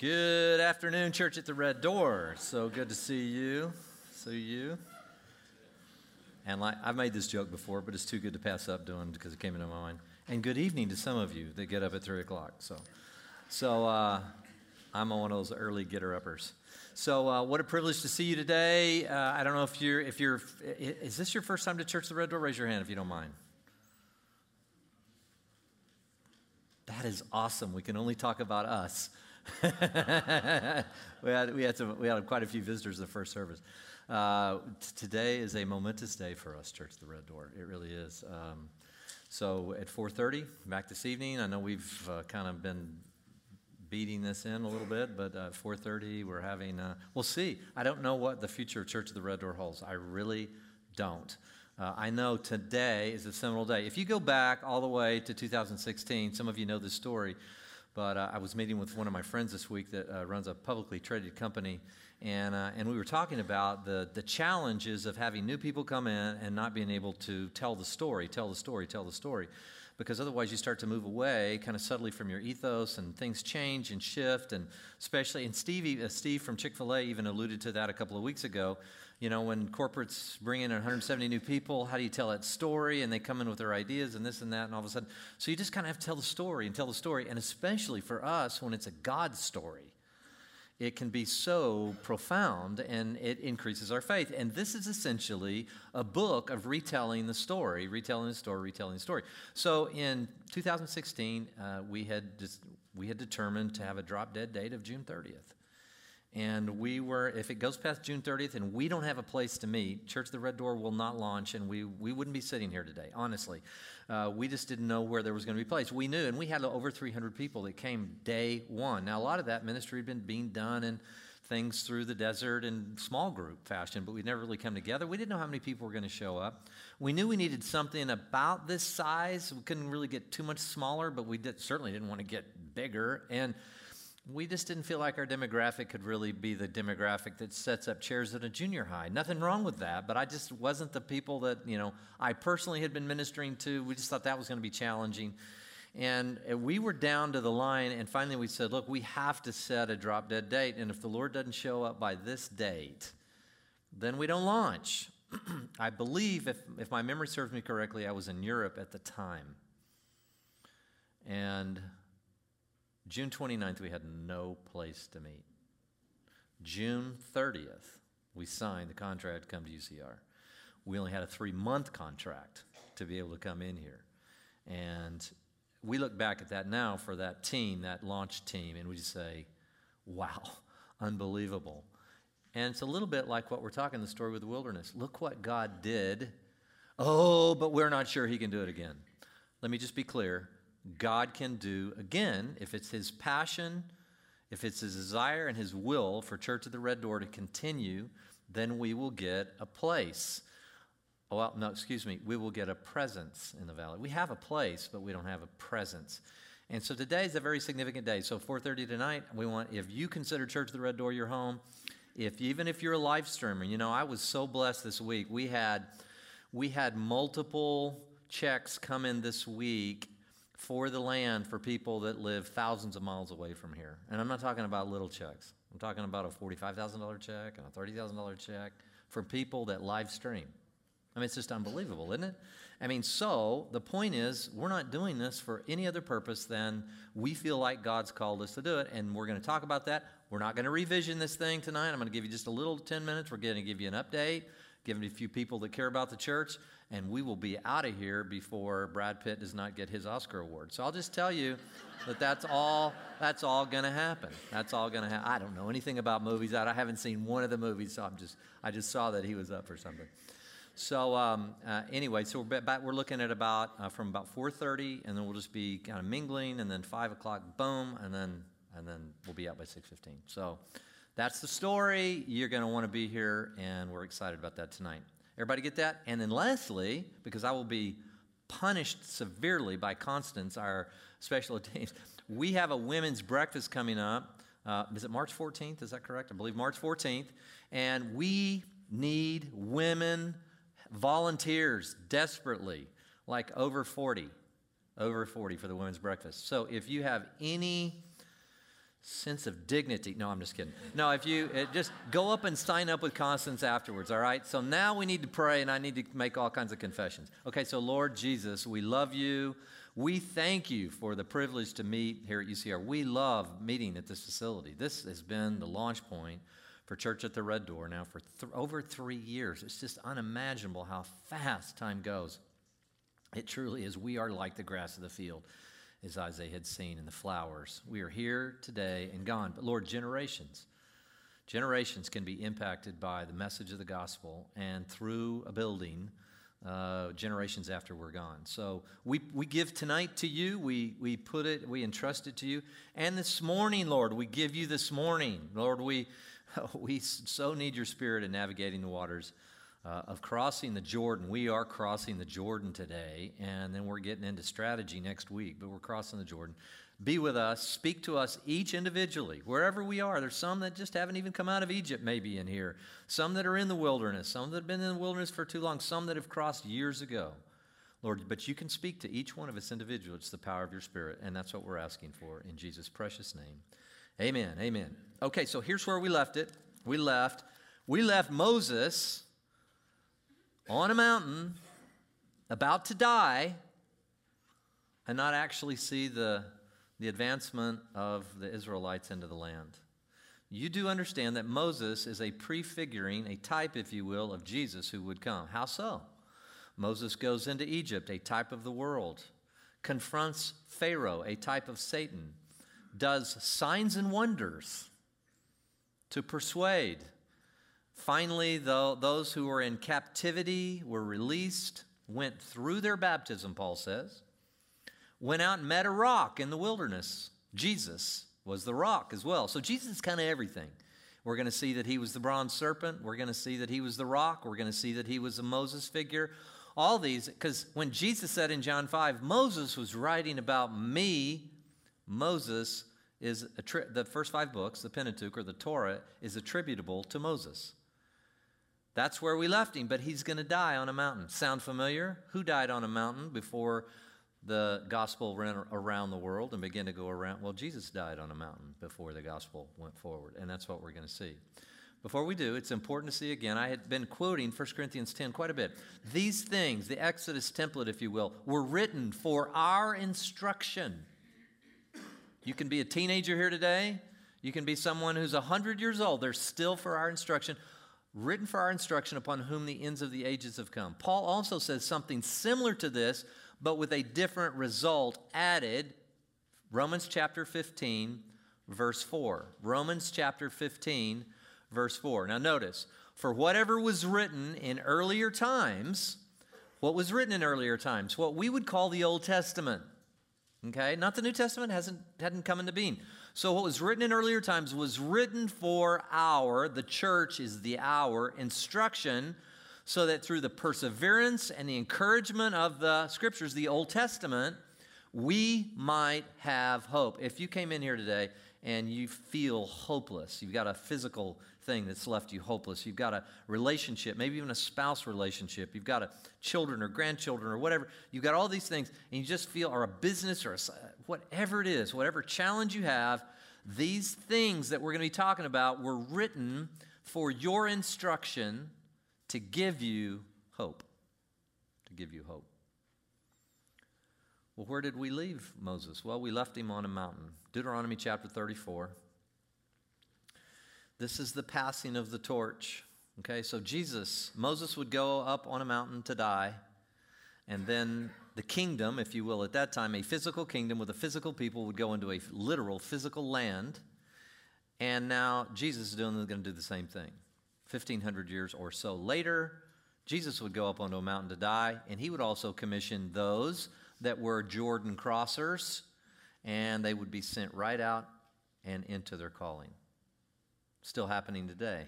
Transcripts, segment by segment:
Good afternoon, church at the Red Door. So good to see you. See you. And like I've made this joke before, but it's too good to pass up doing because it came into my mind. And good evening to some of you that get up at three o'clock. So, so uh, I'm one of those early getter uppers. So, uh, what a privilege to see you today. Uh, I don't know if you're if you're is this your first time to church at the Red Door? Raise your hand if you don't mind. That is awesome. We can only talk about us. we had, we, had some, we had quite a few visitors the first service. Uh, t- today is a momentous day for us, Church of the Red Door. It really is. Um, so at 4.30, back this evening, I know we've uh, kind of been beating this in a little bit, but at 4.30, we're having, uh, we'll see. I don't know what the future of Church of the Red Door holds. I really don't. Uh, I know today is a seminal day. If you go back all the way to 2016, some of you know this story. But uh, I was meeting with one of my friends this week that uh, runs a publicly traded company, and, uh, and we were talking about the, the challenges of having new people come in and not being able to tell the story, tell the story, tell the story. Because otherwise, you start to move away kind of subtly from your ethos, and things change and shift. And especially, and Steve, uh, Steve from Chick fil A even alluded to that a couple of weeks ago you know, when corporates bring in 170 new people, how do you tell that story? And they come in with their ideas and this and that, and all of a sudden. So you just kind of have to tell the story and tell the story. And especially for us, when it's a God story, it can be so profound and it increases our faith. And this is essentially a book of retelling the story, retelling the story, retelling the story. So in 2016, uh, we, had just, we had determined to have a drop dead date of June 30th. And we were, if it goes past June 30th and we don't have a place to meet, Church of the Red Door will not launch and we, we wouldn't be sitting here today, honestly. Uh, we just didn't know where there was going to be place. We knew, and we had over 300 people that came day one. Now, a lot of that ministry had been being done and things through the desert in small group fashion, but we'd never really come together. We didn't know how many people were going to show up. We knew we needed something about this size. We couldn't really get too much smaller, but we did, certainly didn't want to get bigger. And we just didn't feel like our demographic could really be the demographic that sets up chairs at a junior high. Nothing wrong with that, but I just wasn't the people that, you know, I personally had been ministering to. We just thought that was going to be challenging. And we were down to the line, and finally we said, look, we have to set a drop dead date. And if the Lord doesn't show up by this date, then we don't launch. I believe, if, if my memory serves me correctly, I was in Europe at the time. And June 29th, we had no place to meet. June 30th, we signed the contract to come to UCR. We only had a three month contract to be able to come in here. And we look back at that now for that team, that launch team, and we just say, wow, unbelievable. And it's a little bit like what we're talking the story with the wilderness. Look what God did. Oh, but we're not sure he can do it again. Let me just be clear. God can do again if it's His passion, if it's His desire and His will for Church of the Red Door to continue, then we will get a place. Oh, well, no, excuse me. We will get a presence in the valley. We have a place, but we don't have a presence. And so today is a very significant day. So 4:30 tonight, we want if you consider Church of the Red Door your home, if even if you're a live streamer, you know, I was so blessed this week. We had we had multiple checks come in this week for the land for people that live thousands of miles away from here. And I'm not talking about little checks. I'm talking about a $45,000 check and a $30,000 check for people that live stream. I mean, it's just unbelievable, isn't it? I mean, so the point is, we're not doing this for any other purpose than we feel like God's called us to do it. And we're going to talk about that. We're not going to revision this thing tonight. I'm going to give you just a little 10 minutes. We're going to give you an update, give it a few people that care about the church and we will be out of here before Brad Pitt does not get his Oscar award. So I'll just tell you that that's all that's all going to happen. That's all going to happen. I don't know anything about movies. I haven't seen one of the movies, so I'm just I just saw that he was up for something. So um, uh, anyway, so we're back, we're looking at about uh, from about 4:30, and then we'll just be kind of mingling, and then five o'clock, boom, and then and then we'll be out by 6:15. So that's the story. You're going to want to be here, and we're excited about that tonight. Everybody get that? And then lastly, because I will be punished severely by Constance, our special teams, we have a women's breakfast coming up. Uh, is it March 14th? Is that correct? I believe March 14th. And we need women volunteers desperately, like over 40, over 40 for the women's breakfast. So if you have any sense of dignity. No, I'm just kidding. No, if you it, just go up and sign up with Constance afterwards, all right? So now we need to pray and I need to make all kinds of confessions. Okay, so Lord Jesus, we love you. We thank you for the privilege to meet here at UCR. We love meeting at this facility. This has been the launch point for Church at the Red Door now for th- over three years. It's just unimaginable how fast time goes. It truly is. We are like the grass of the field as Isaiah had seen in the flowers. We are here today and gone. But Lord, generations, generations can be impacted by the message of the gospel and through a building. Uh, generations after we're gone. So we, we give tonight to you. We, we put it, we entrust it to you. And this morning, Lord, we give you this morning. Lord, we, we so need your spirit in navigating the waters uh, of crossing the Jordan. We are crossing the Jordan today, and then we're getting into strategy next week, but we're crossing the Jordan. Be with us, speak to us each individually, wherever we are. There's some that just haven't even come out of Egypt, maybe in here, some that are in the wilderness, some that have been in the wilderness for too long, some that have crossed years ago. Lord, but you can speak to each one of us individually. It's the power of your Spirit, and that's what we're asking for in Jesus' precious name. Amen. Amen. Okay, so here's where we left it. We left. We left Moses on a mountain, about to die, and not actually see the, the advancement of the Israelites into the land. You do understand that Moses is a prefiguring, a type, if you will, of Jesus who would come. How so? Moses goes into Egypt, a type of the world, confronts Pharaoh, a type of Satan, does signs and wonders to persuade Finally, though, those who were in captivity were released, went through their baptism, Paul says, went out and met a rock in the wilderness. Jesus was the rock as well. So Jesus is kind of everything. We're going to see that he was the bronze serpent. We're going to see that he was the rock. We're going to see that he was a Moses figure. All these, because when Jesus said in John 5, Moses was writing about me, Moses is, the first five books, the Pentateuch or the Torah, is attributable to Moses. That's where we left him, but he's going to die on a mountain. Sound familiar? Who died on a mountain before the gospel ran around the world and began to go around? Well, Jesus died on a mountain before the gospel went forward, and that's what we're going to see. Before we do, it's important to see again. I had been quoting 1 Corinthians 10 quite a bit. These things, the Exodus template, if you will, were written for our instruction. You can be a teenager here today. You can be someone who's 100 years old. They're still for our instruction written for our instruction upon whom the ends of the ages have come. Paul also says something similar to this, but with a different result added. Romans chapter 15, verse 4. Romans chapter 15, verse 4. Now notice, for whatever was written in earlier times, what was written in earlier times, what we would call the Old Testament. Okay? Not the New Testament hasn't hadn't come into being. So, what was written in earlier times was written for our, the church is the our, instruction, so that through the perseverance and the encouragement of the scriptures, the Old Testament, we might have hope. If you came in here today and you feel hopeless, you've got a physical thing that's left you hopeless. You've got a relationship, maybe even a spouse relationship. You've got a children or grandchildren or whatever. You've got all these things, and you just feel, or a business or a, whatever it is, whatever challenge you have, these things that we're going to be talking about were written for your instruction to give you hope. To give you hope. Well, where did we leave Moses? Well, we left him on a mountain. Deuteronomy chapter 34. This is the passing of the torch. Okay, so Jesus, Moses would go up on a mountain to die, and then the kingdom, if you will, at that time, a physical kingdom with a physical people would go into a literal physical land. And now Jesus is doing going to do the same thing. 1500 years or so later, Jesus would go up onto a mountain to die, and he would also commission those that were Jordan crossers, and they would be sent right out and into their calling. Still happening today.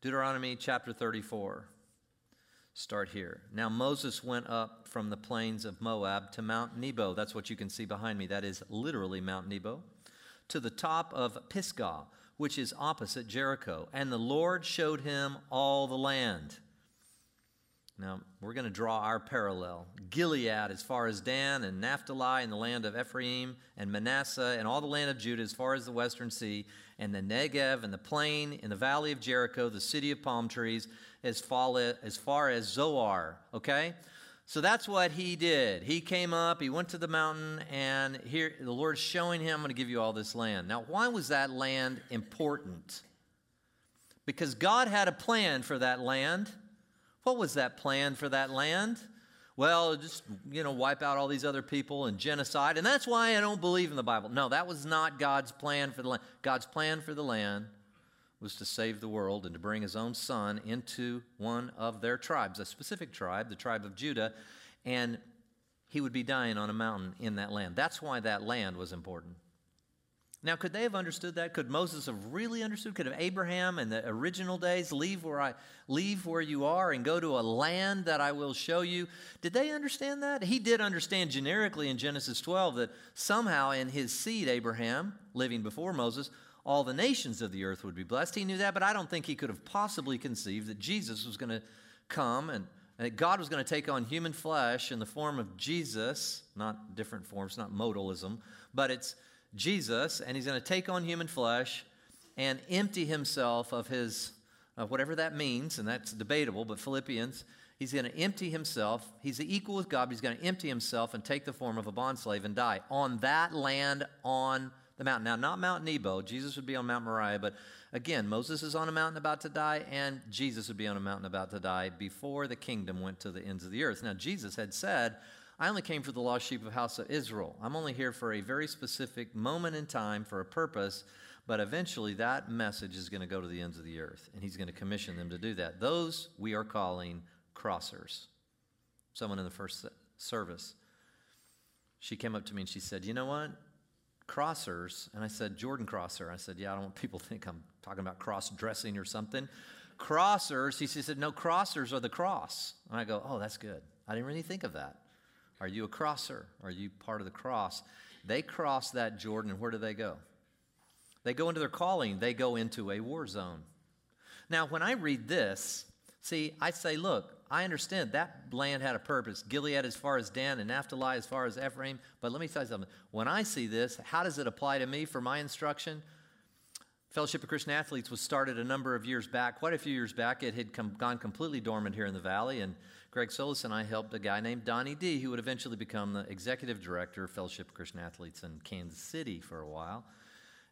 Deuteronomy chapter 34. Start here. Now Moses went up from the plains of Moab to Mount Nebo. That's what you can see behind me. That is literally Mount Nebo. To the top of Pisgah, which is opposite Jericho. And the Lord showed him all the land. Now, we're going to draw our parallel. Gilead, as far as Dan, and Naphtali, and the land of Ephraim, and Manasseh, and all the land of Judah, as far as the western sea, and the Negev, and the plain, in the valley of Jericho, the city of palm trees, as far as Zoar. Okay? So that's what he did. He came up, he went to the mountain, and here the Lord's showing him, I'm going to give you all this land. Now, why was that land important? Because God had a plan for that land. What was that plan for that land? Well, just, you know, wipe out all these other people and genocide. And that's why I don't believe in the Bible. No, that was not God's plan for the land. God's plan for the land was to save the world and to bring his own son into one of their tribes, a specific tribe, the tribe of Judah, and he would be dying on a mountain in that land. That's why that land was important. Now, could they have understood that? Could Moses have really understood? Could have Abraham in the original days leave where I leave where you are and go to a land that I will show you? Did they understand that? He did understand generically in Genesis 12 that somehow in his seed, Abraham, living before Moses, all the nations of the earth would be blessed. He knew that, but I don't think he could have possibly conceived that Jesus was going to come and, and that God was going to take on human flesh in the form of Jesus, not different forms, not modalism, but it's Jesus, and he's going to take on human flesh and empty himself of his, whatever that means, and that's debatable, but Philippians, he's going to empty himself. He's equal with God, he's going to empty himself and take the form of a bondslave and die on that land on the mountain. Now, not Mount Nebo. Jesus would be on Mount Moriah, but again, Moses is on a mountain about to die, and Jesus would be on a mountain about to die before the kingdom went to the ends of the earth. Now, Jesus had said, I only came for the lost sheep of house of Israel. I'm only here for a very specific moment in time for a purpose, but eventually that message is going to go to the ends of the earth, and he's going to commission them to do that. Those we are calling crossers. Someone in the first service, she came up to me and she said, You know what? Crossers. And I said, Jordan crosser. I said, yeah, I don't want people to think I'm talking about cross dressing or something. Crossers, he said, no, crossers are the cross. And I go, oh, that's good. I didn't really think of that. Are you a crosser? Are you part of the cross? They cross that Jordan, and where do they go? They go into their calling, they go into a war zone. Now, when I read this, see, I say, look, I understand that land had a purpose. Gilead as far as Dan and Naphtali as far as Ephraim. But let me tell you something. When I see this, how does it apply to me for my instruction? Fellowship of Christian Athletes was started a number of years back, quite a few years back. It had come, gone completely dormant here in the valley, and Greg Solis and I helped a guy named Donnie D, who would eventually become the executive director of Fellowship of Christian Athletes in Kansas City for a while.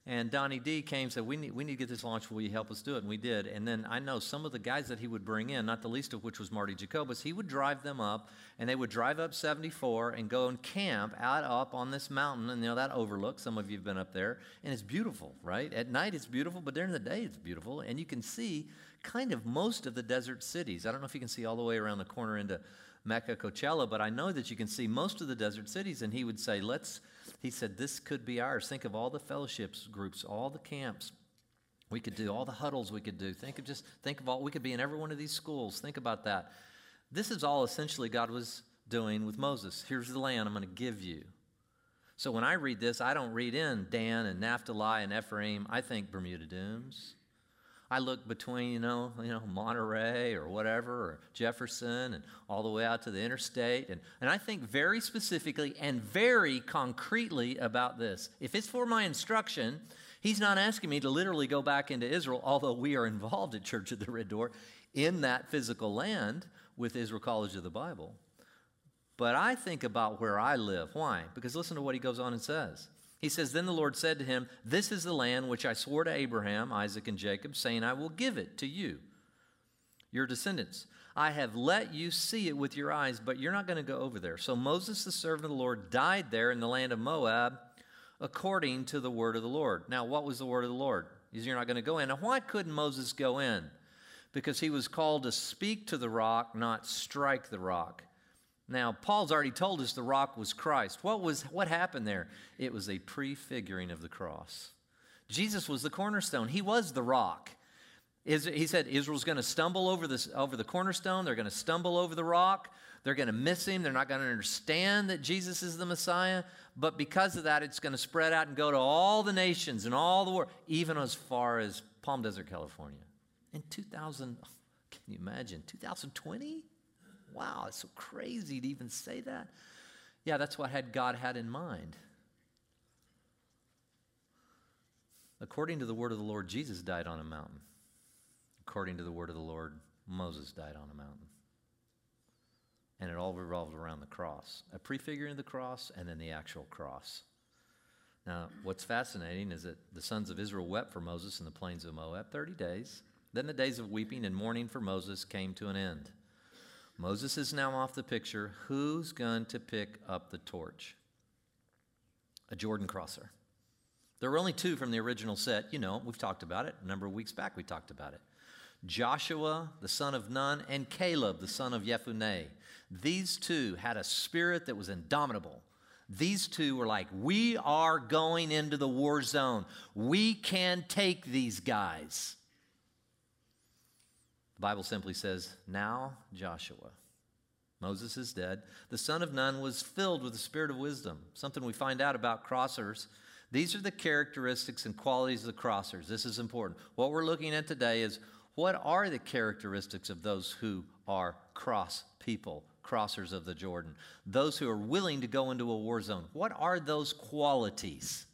And Donnie D came and said, we need, we need to get this launched. Will you help us do it? And we did. And then I know some of the guys that he would bring in, not the least of which was Marty Jacobus, he would drive them up, and they would drive up 74 and go and camp out up on this mountain. And, you know, that overlook, some of you have been up there, and it's beautiful, right? At night it's beautiful, but during the day it's beautiful. And you can see kind of most of the desert cities. I don't know if you can see all the way around the corner into Mecca, Coachella, but I know that you can see most of the desert cities. And he would say, let's he said, This could be ours. Think of all the fellowships groups, all the camps. We could do all the huddles we could do. Think of just think of all we could be in every one of these schools. Think about that. This is all essentially God was doing with Moses. Here's the land I'm going to give you. So when I read this, I don't read in Dan and Naphtali and Ephraim. I think Bermuda Dunes. I look between, you know, you know, Monterey or whatever, or Jefferson, and all the way out to the interstate. And, and I think very specifically and very concretely about this. If it's for my instruction, he's not asking me to literally go back into Israel, although we are involved at Church of the Red Door in that physical land with Israel College of the Bible. But I think about where I live. Why? Because listen to what he goes on and says. He says, Then the Lord said to him, This is the land which I swore to Abraham, Isaac, and Jacob, saying, I will give it to you, your descendants. I have let you see it with your eyes, but you're not going to go over there. So Moses, the servant of the Lord, died there in the land of Moab according to the word of the Lord. Now, what was the word of the Lord? Is you're not going to go in. Now, why couldn't Moses go in? Because he was called to speak to the rock, not strike the rock. Now, Paul's already told us the rock was Christ. What was what happened there? It was a prefiguring of the cross. Jesus was the cornerstone. He was the rock. He said Israel's going to stumble over this over the cornerstone. They're going to stumble over the rock. They're going to miss him. They're not going to understand that Jesus is the Messiah. But because of that, it's going to spread out and go to all the nations and all the world, even as far as Palm Desert, California. In 2000, can you imagine? 2020? Wow, it's so crazy to even say that. Yeah, that's what had God had in mind. According to the word of the Lord, Jesus died on a mountain. According to the word of the Lord, Moses died on a mountain. And it all revolved around the cross a prefiguring of the cross and then the actual cross. Now, what's fascinating is that the sons of Israel wept for Moses in the plains of Moab 30 days. Then the days of weeping and mourning for Moses came to an end. Moses is now off the picture. Who's going to pick up the torch? A Jordan crosser. There were only two from the original set. You know, we've talked about it. A number of weeks back, we talked about it. Joshua, the son of Nun, and Caleb, the son of Jephunneh. These two had a spirit that was indomitable. These two were like, We are going into the war zone. We can take these guys. The Bible simply says, Now Joshua. Moses is dead. The son of Nun was filled with the spirit of wisdom, something we find out about crossers. These are the characteristics and qualities of the crossers. This is important. What we're looking at today is what are the characteristics of those who are cross people, crossers of the Jordan? Those who are willing to go into a war zone. What are those qualities?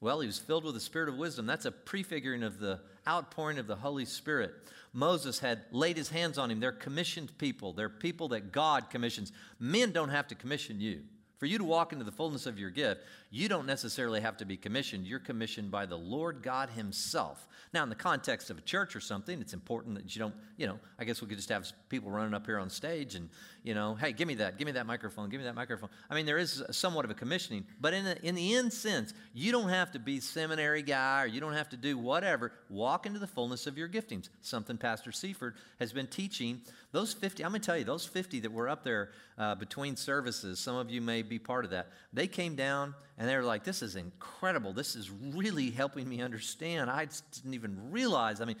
Well, he was filled with the spirit of wisdom. That's a prefiguring of the outpouring of the Holy Spirit. Moses had laid his hands on him. They're commissioned people, they're people that God commissions. Men don't have to commission you. For you to walk into the fullness of your gift, you don't necessarily have to be commissioned. You're commissioned by the Lord God Himself. Now, in the context of a church or something, it's important that you don't, you know, I guess we could just have people running up here on stage and, you know, hey, give me that, give me that microphone, give me that microphone. I mean, there is somewhat of a commissioning, but in the, in the end sense, you don't have to be seminary guy or you don't have to do whatever. Walk into the fullness of your giftings. Something Pastor Seaford has been teaching. Those 50, I'm going to tell you, those 50 that were up there uh, between services, some of you may be part of that, they came down and they were like, this is incredible. This is really helping me understand. I didn't even realize. I mean,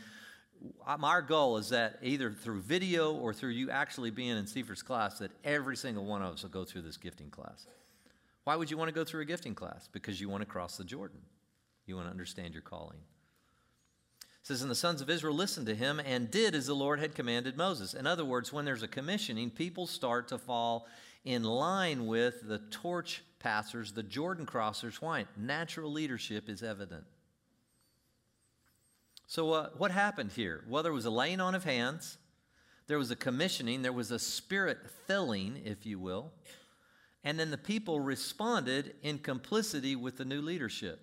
our goal is that either through video or through you actually being in Seaford's class, that every single one of us will go through this gifting class. Why would you want to go through a gifting class? Because you want to cross the Jordan. You want to understand your calling. It says, And the sons of Israel listened to him and did as the Lord had commanded Moses. In other words, when there's a commissioning, people start to fall in line with the torch passers, the Jordan crossers. Why? Natural leadership is evident. So, uh, what happened here? Well, there was a laying on of hands, there was a commissioning, there was a spirit filling, if you will, and then the people responded in complicity with the new leadership.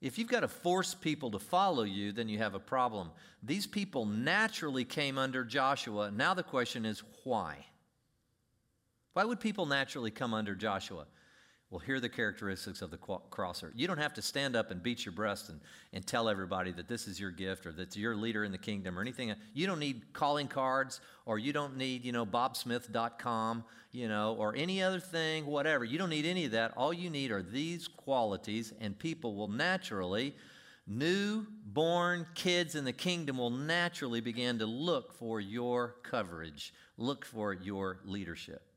If you've got to force people to follow you, then you have a problem. These people naturally came under Joshua. Now the question is why? Why would people naturally come under Joshua? Well, here are the characteristics of the crosser. You don't have to stand up and beat your breast and, and tell everybody that this is your gift or that you're a leader in the kingdom or anything. You don't need calling cards or you don't need, you know, bobsmith.com, you know, or any other thing, whatever. You don't need any of that. All you need are these qualities, and people will naturally, new-born kids in the kingdom will naturally begin to look for your coverage, look for your leadership.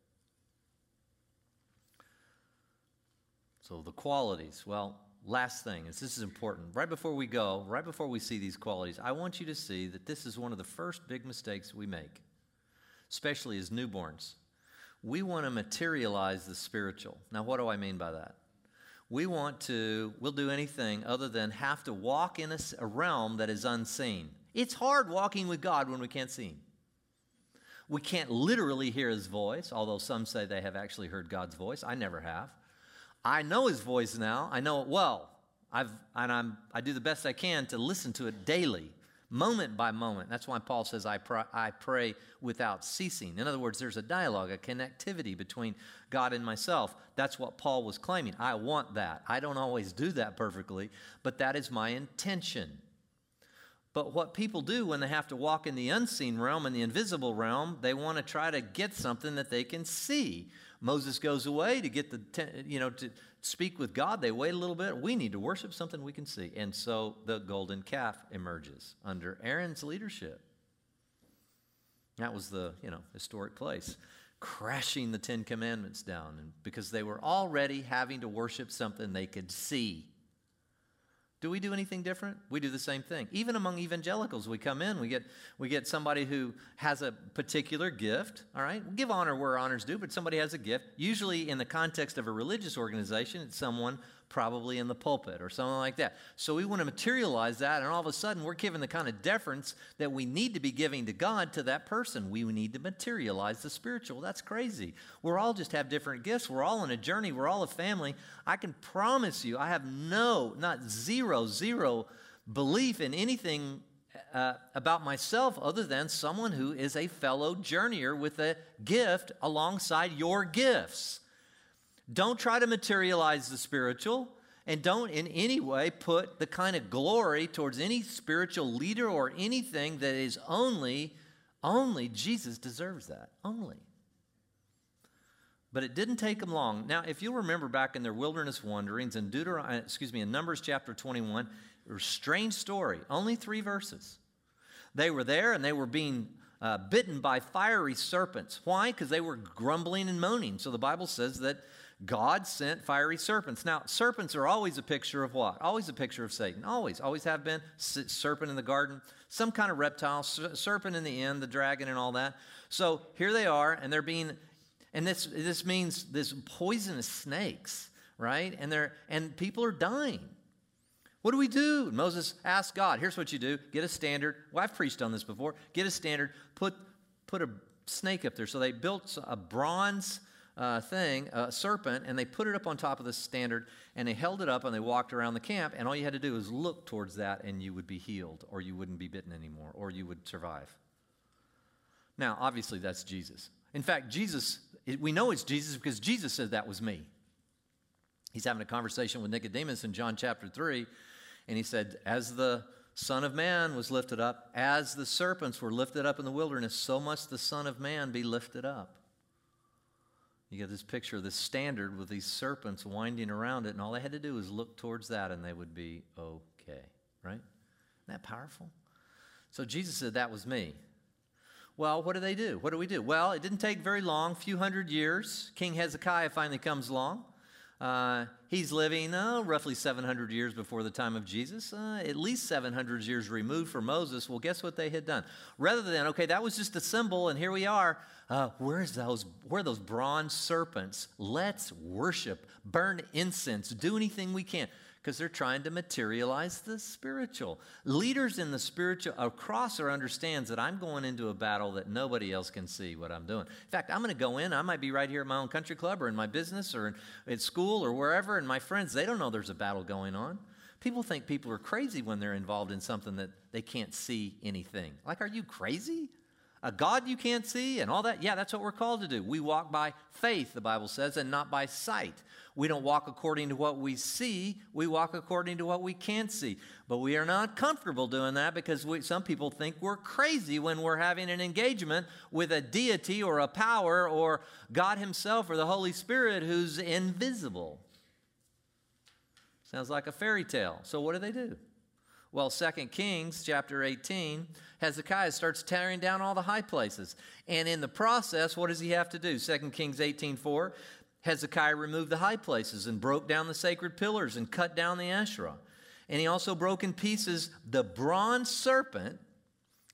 So the qualities, well, last thing is this is important. Right before we go, right before we see these qualities, I want you to see that this is one of the first big mistakes we make, especially as newborns. We want to materialize the spiritual. Now, what do I mean by that? We want to, we'll do anything other than have to walk in a, a realm that is unseen. It's hard walking with God when we can't see Him. We can't literally hear His voice, although some say they have actually heard God's voice. I never have. I know his voice now. I know it well. I've, and I'm, I do the best I can to listen to it daily, moment by moment. That's why Paul says, I, pr- I pray without ceasing. In other words, there's a dialogue, a connectivity between God and myself. That's what Paul was claiming. I want that. I don't always do that perfectly, but that is my intention. But what people do when they have to walk in the unseen realm and the invisible realm, they want to try to get something that they can see. Moses goes away to get the, you know, to speak with God. They wait a little bit. We need to worship something we can see. And so the golden calf emerges under Aaron's leadership. That was the, you know, historic place. Crashing the Ten Commandments down because they were already having to worship something they could see. Do we do anything different? We do the same thing. Even among evangelicals, we come in, we get, we get somebody who has a particular gift, all right? We give honor where honor's due, but somebody has a gift. Usually, in the context of a religious organization, it's someone probably in the pulpit or something like that. So we want to materialize that, and all of a sudden we're giving the kind of deference that we need to be giving to God to that person. We need to materialize the spiritual. That's crazy. We're all just have different gifts. We're all on a journey. We're all a family. I can promise you, I have no, not zero, zero belief in anything uh, about myself other than someone who is a fellow journeyer with a gift alongside your gifts. Don't try to materialize the spiritual, and don't in any way put the kind of glory towards any spiritual leader or anything that is only, only Jesus deserves that. Only. But it didn't take them long. Now, if you'll remember back in their wilderness wanderings in Deuteronomy, excuse me, in Numbers chapter 21, a strange story, only three verses. They were there and they were being uh, bitten by fiery serpents. Why? Because they were grumbling and moaning. So the Bible says that God sent fiery serpents. Now, serpents are always a picture of what? Always a picture of Satan. Always, always have been. Serpent in the garden, some kind of reptile, serpent in the end, the dragon, and all that. So here they are, and they're being, and this this means this poisonous snakes, right? And they're and people are dying. What do we do? Moses asked God, here's what you do get a standard. Well, I've preached on this before. Get a standard, put, put a snake up there. So they built a bronze uh, thing, a serpent, and they put it up on top of the standard, and they held it up, and they walked around the camp, and all you had to do was look towards that, and you would be healed, or you wouldn't be bitten anymore, or you would survive. Now, obviously, that's Jesus. In fact, Jesus, we know it's Jesus because Jesus said that was me. He's having a conversation with Nicodemus in John chapter 3, and he said, As the Son of Man was lifted up, as the serpents were lifted up in the wilderness, so must the Son of Man be lifted up. You get this picture of this standard with these serpents winding around it, and all they had to do was look towards that and they would be okay, right? Isn't that powerful? So Jesus said, That was me. Well, what do they do? What do we do? Well, it didn't take very long, a few hundred years. King Hezekiah finally comes along. Uh, he's living uh, roughly 700 years before the time of Jesus, uh, at least 700 years removed from Moses. Well, guess what they had done? Rather than, okay, that was just a symbol, and here we are. Uh, where's those? Where are those bronze serpents? Let's worship, burn incense, do anything we can because they're trying to materialize the spiritual. Leaders in the spiritual across or understands that I'm going into a battle that nobody else can see what I'm doing. In fact, I'm going to go in. I might be right here at my own country club or in my business or in, at school or wherever, and my friends they don't know there's a battle going on. People think people are crazy when they're involved in something that they can't see anything. Like, are you crazy? A God you can't see and all that. Yeah, that's what we're called to do. We walk by faith, the Bible says, and not by sight. We don't walk according to what we see, we walk according to what we can't see. But we are not comfortable doing that because we, some people think we're crazy when we're having an engagement with a deity or a power or God Himself or the Holy Spirit who's invisible. Sounds like a fairy tale. So, what do they do? Well, 2 Kings chapter 18, Hezekiah starts tearing down all the high places. And in the process, what does he have to do? 2 Kings 18:4, Hezekiah removed the high places and broke down the sacred pillars and cut down the Asherah. And he also broke in pieces the bronze serpent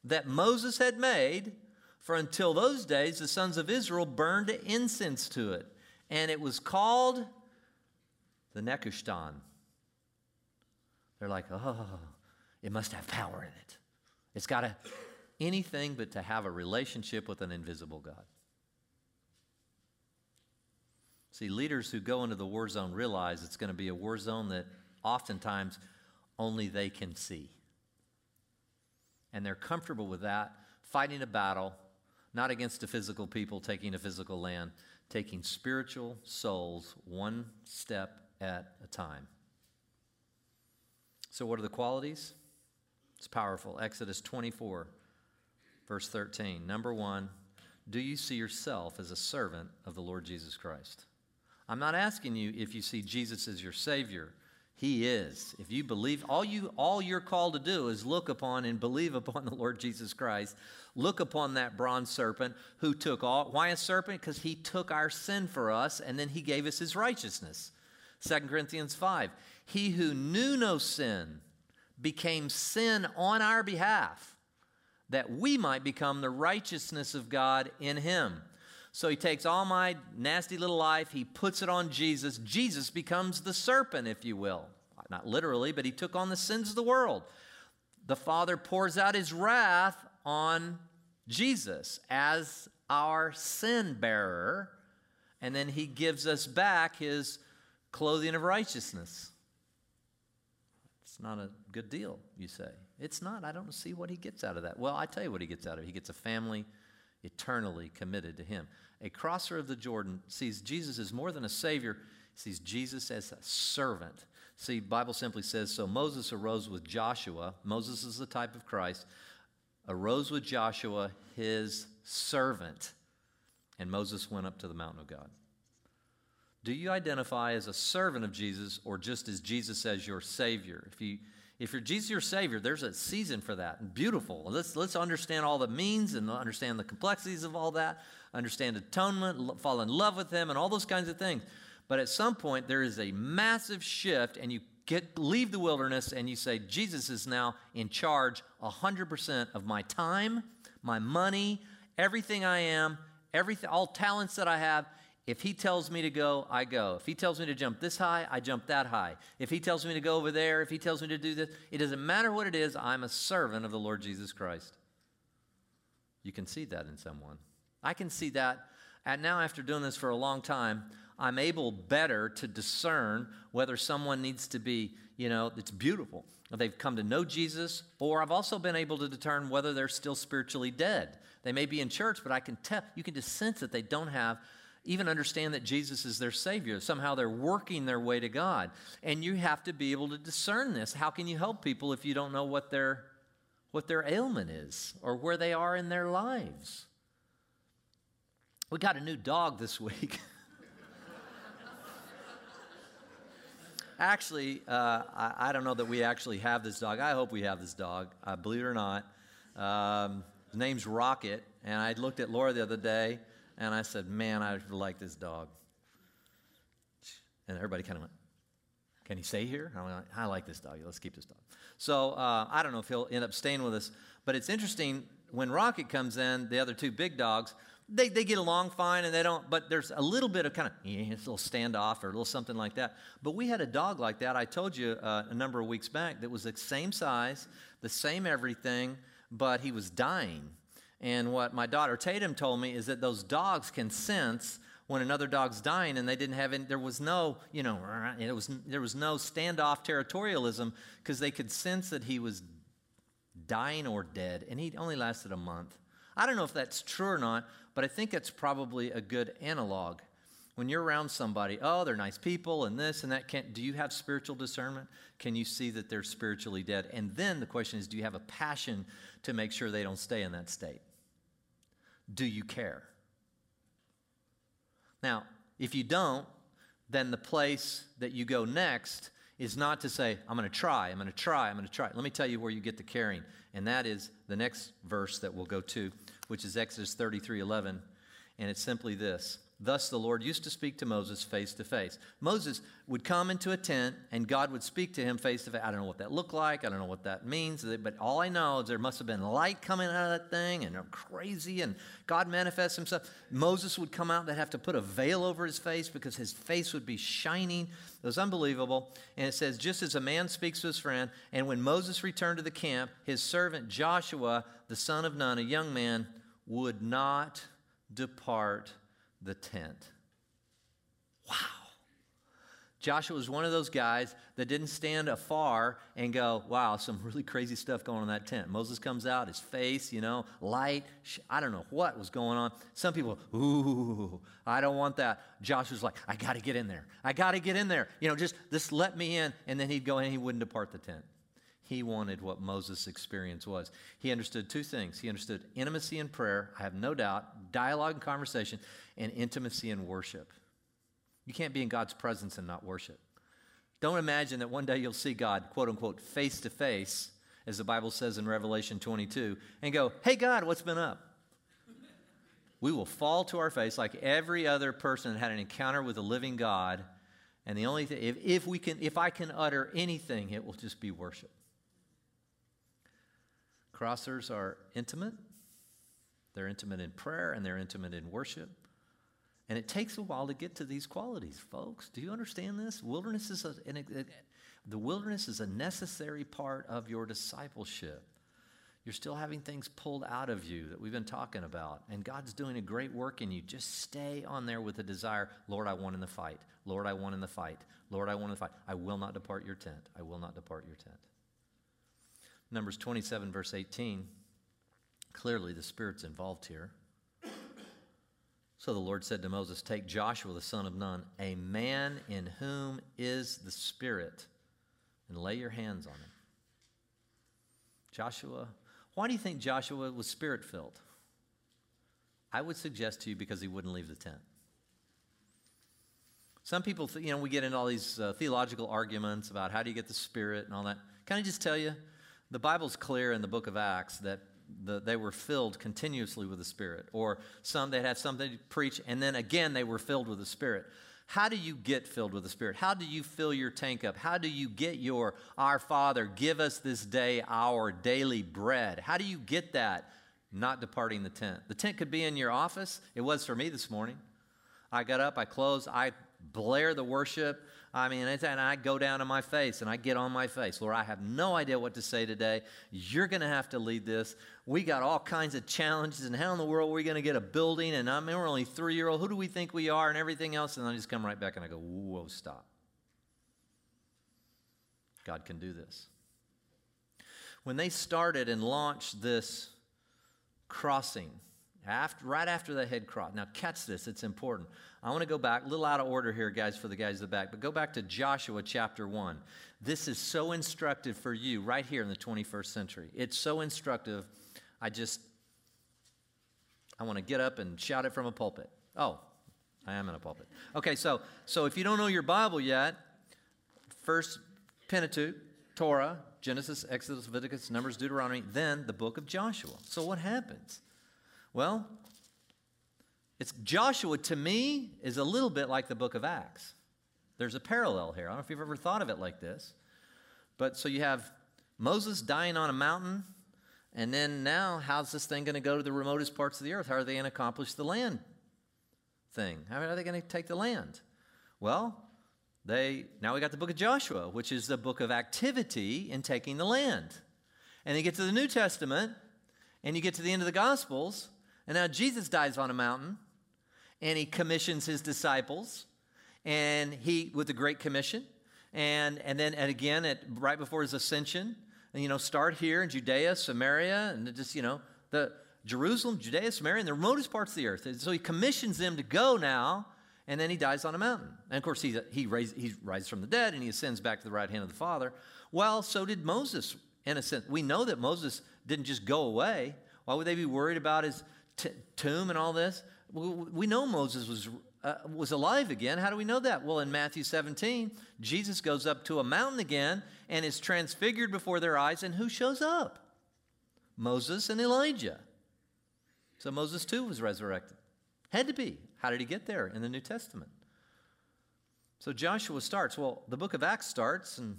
that Moses had made, for until those days the sons of Israel burned incense to it. And it was called the Nehushtan. They're like, oh, it must have power in it. It's got to anything but to have a relationship with an invisible God. See, leaders who go into the war zone realize it's going to be a war zone that oftentimes only they can see. And they're comfortable with that, fighting a battle, not against a physical people taking a physical land, taking spiritual souls one step at a time. So, what are the qualities? It's powerful. Exodus 24, verse 13. Number one, do you see yourself as a servant of the Lord Jesus Christ? I'm not asking you if you see Jesus as your Savior. He is. If you believe, all you all you're called to do is look upon and believe upon the Lord Jesus Christ. Look upon that bronze serpent who took all. Why a serpent? Because he took our sin for us and then he gave us his righteousness. 2 Corinthians 5. He who knew no sin became sin on our behalf, that we might become the righteousness of God in him. So he takes all my nasty little life, he puts it on Jesus. Jesus becomes the serpent, if you will. Not literally, but he took on the sins of the world. The Father pours out his wrath on Jesus as our sin bearer, and then he gives us back his clothing of righteousness. Not a good deal, you say. It's not. I don't see what he gets out of that. Well, I tell you what he gets out of it. He gets a family eternally committed to him. A crosser of the Jordan sees Jesus as more than a savior, sees Jesus as a servant. See, Bible simply says, so Moses arose with Joshua. Moses is the type of Christ. Arose with Joshua, his servant. And Moses went up to the mountain of God. Do you identify as a servant of Jesus or just as Jesus as your Savior? If, you, if you're Jesus your Savior, there's a season for that. Beautiful. Let's, let's understand all the means and understand the complexities of all that, understand atonement, fall in love with Him, and all those kinds of things. But at some point, there is a massive shift, and you get, leave the wilderness and you say, Jesus is now in charge 100% of my time, my money, everything I am, everything, all talents that I have. If he tells me to go, I go. If he tells me to jump this high, I jump that high. If he tells me to go over there, if he tells me to do this, it doesn't matter what it is, I'm a servant of the Lord Jesus Christ. You can see that in someone. I can see that. And now, after doing this for a long time, I'm able better to discern whether someone needs to be, you know, it's beautiful. They've come to know Jesus, or I've also been able to determine whether they're still spiritually dead. They may be in church, but I can tell, you can just sense that they don't have even understand that Jesus is their Savior. Somehow they're working their way to God. And you have to be able to discern this. How can you help people if you don't know what their, what their ailment is or where they are in their lives? We got a new dog this week. actually, uh, I, I, don't know that we actually have this dog. I hope we have this dog, uh, believe it or not. Um, his name's Rocket. And I looked at Laura the other day and I said, Man, I like this dog. And everybody kind of went, Can he stay here? I'm like, I like this dog. Let's keep this dog. So uh, I don't know if he'll end up staying with us. But it's interesting when Rocket comes in, the other two big dogs, they, they get along fine and they don't, but there's a little bit of kind of eh, a little standoff or a little something like that. But we had a dog like that, I told you uh, a number of weeks back, that was the same size, the same everything, but he was dying. And what my daughter Tatum told me is that those dogs can sense when another dog's dying and they didn't have any, there was no, you know, it was, there was no standoff territorialism because they could sense that he was dying or dead. And he only lasted a month. I don't know if that's true or not, but I think it's probably a good analog. When you're around somebody, oh, they're nice people and this and that, can, do you have spiritual discernment? Can you see that they're spiritually dead? And then the question is, do you have a passion to make sure they don't stay in that state? Do you care? Now, if you don't, then the place that you go next is not to say, I'm going to try, I'm going to try, I'm going to try. Let me tell you where you get the caring. And that is the next verse that we'll go to, which is Exodus 33 11. And it's simply this Thus the Lord used to speak to Moses face to face. Moses would come into a tent and God would speak to him face to face. I don't know what that looked like. I don't know what that means. But all I know is there must have been light coming out of that thing and crazy and God manifests himself. Moses would come out. They'd have to put a veil over his face because his face would be shining. It was unbelievable. And it says, just as a man speaks to his friend, and when Moses returned to the camp, his servant Joshua, the son of Nun, a young man, would not depart the tent. Wow. Joshua was one of those guys that didn't stand afar and go, wow, some really crazy stuff going on in that tent. Moses comes out, his face, you know, light. I don't know what was going on. Some people, ooh, I don't want that. Joshua's like, I got to get in there. I got to get in there. You know, just, just let me in. And then he'd go in and he wouldn't depart the tent. He wanted what Moses' experience was. He understood two things. He understood intimacy in prayer, I have no doubt, dialogue and conversation, and intimacy in worship. You can't be in God's presence and not worship. Don't imagine that one day you'll see God, quote unquote, face to face, as the Bible says in Revelation 22, and go, Hey, God, what's been up? we will fall to our face like every other person that had an encounter with the living God And the only thing, if, if we can, if I can utter anything, it will just be worship. Crossers are intimate. They're intimate in prayer and they're intimate in worship. And it takes a while to get to these qualities, folks. Do you understand this? Wilderness is a, the wilderness is a necessary part of your discipleship. You're still having things pulled out of you that we've been talking about. And God's doing a great work in you. Just stay on there with the desire Lord, I won in the fight. Lord, I won in the fight. Lord, I won in the fight. I will not depart your tent. I will not depart your tent. Numbers 27, verse 18. Clearly, the Spirit's involved here. So the Lord said to Moses, Take Joshua the son of Nun, a man in whom is the Spirit, and lay your hands on him. Joshua, why do you think Joshua was spirit filled? I would suggest to you because he wouldn't leave the tent. Some people, th- you know, we get into all these uh, theological arguments about how do you get the Spirit and all that. Can I just tell you, the Bible's clear in the book of Acts that the, they were filled continuously with the Spirit, or some they had something to preach, and then again they were filled with the Spirit. How do you get filled with the Spirit? How do you fill your tank up? How do you get your Our Father, give us this day our daily bread? How do you get that? Not departing the tent. The tent could be in your office. It was for me this morning. I got up, I closed, I blare the worship. I mean, and I go down to my face and I get on my face. Lord, I have no idea what to say today. You're going to have to lead this. We got all kinds of challenges, and how in the world are we going to get a building? And I mean, we're only three year old. Who do we think we are? And everything else. And I just come right back and I go, whoa, stop. God can do this. When they started and launched this crossing, after, right after the head crossed. Now, catch this, it's important. I want to go back, a little out of order here, guys, for the guys in the back, but go back to Joshua chapter 1. This is so instructive for you right here in the 21st century. It's so instructive. I just, I want to get up and shout it from a pulpit. Oh, I am in a pulpit. Okay, so, so if you don't know your Bible yet, first Pentateuch, Torah, Genesis, Exodus, Leviticus, Numbers, Deuteronomy, then the book of Joshua. So what happens? Well, it's Joshua to me is a little bit like the book of Acts. There's a parallel here. I don't know if you've ever thought of it like this. But so you have Moses dying on a mountain, and then now how's this thing going to go to the remotest parts of the earth? How are they going to accomplish the land thing? How are they going to take the land? Well, they now we got the book of Joshua, which is the book of activity in taking the land. And you get to the New Testament, and you get to the end of the Gospels, and now Jesus dies on a mountain and he commissions his disciples and he with the great commission and and then and again at right before his ascension and you know start here in Judea, Samaria and just you know the Jerusalem, Judea, Samaria, and the remotest parts of the earth. And so he commissions them to go now, and then he dies on a mountain. And of course, he, he, raised, he rises from the dead and he ascends back to the right hand of the Father. Well, so did Moses, in a sense. We know that Moses didn't just go away. Why would they be worried about his t- tomb and all this? We know Moses was, uh, was alive again. How do we know that? Well, in Matthew 17, Jesus goes up to a mountain again and is transfigured before their eyes. And who shows up? Moses and Elijah. So Moses too was resurrected. Had to be. How did he get there in the New Testament? So Joshua starts. Well, the book of Acts starts, and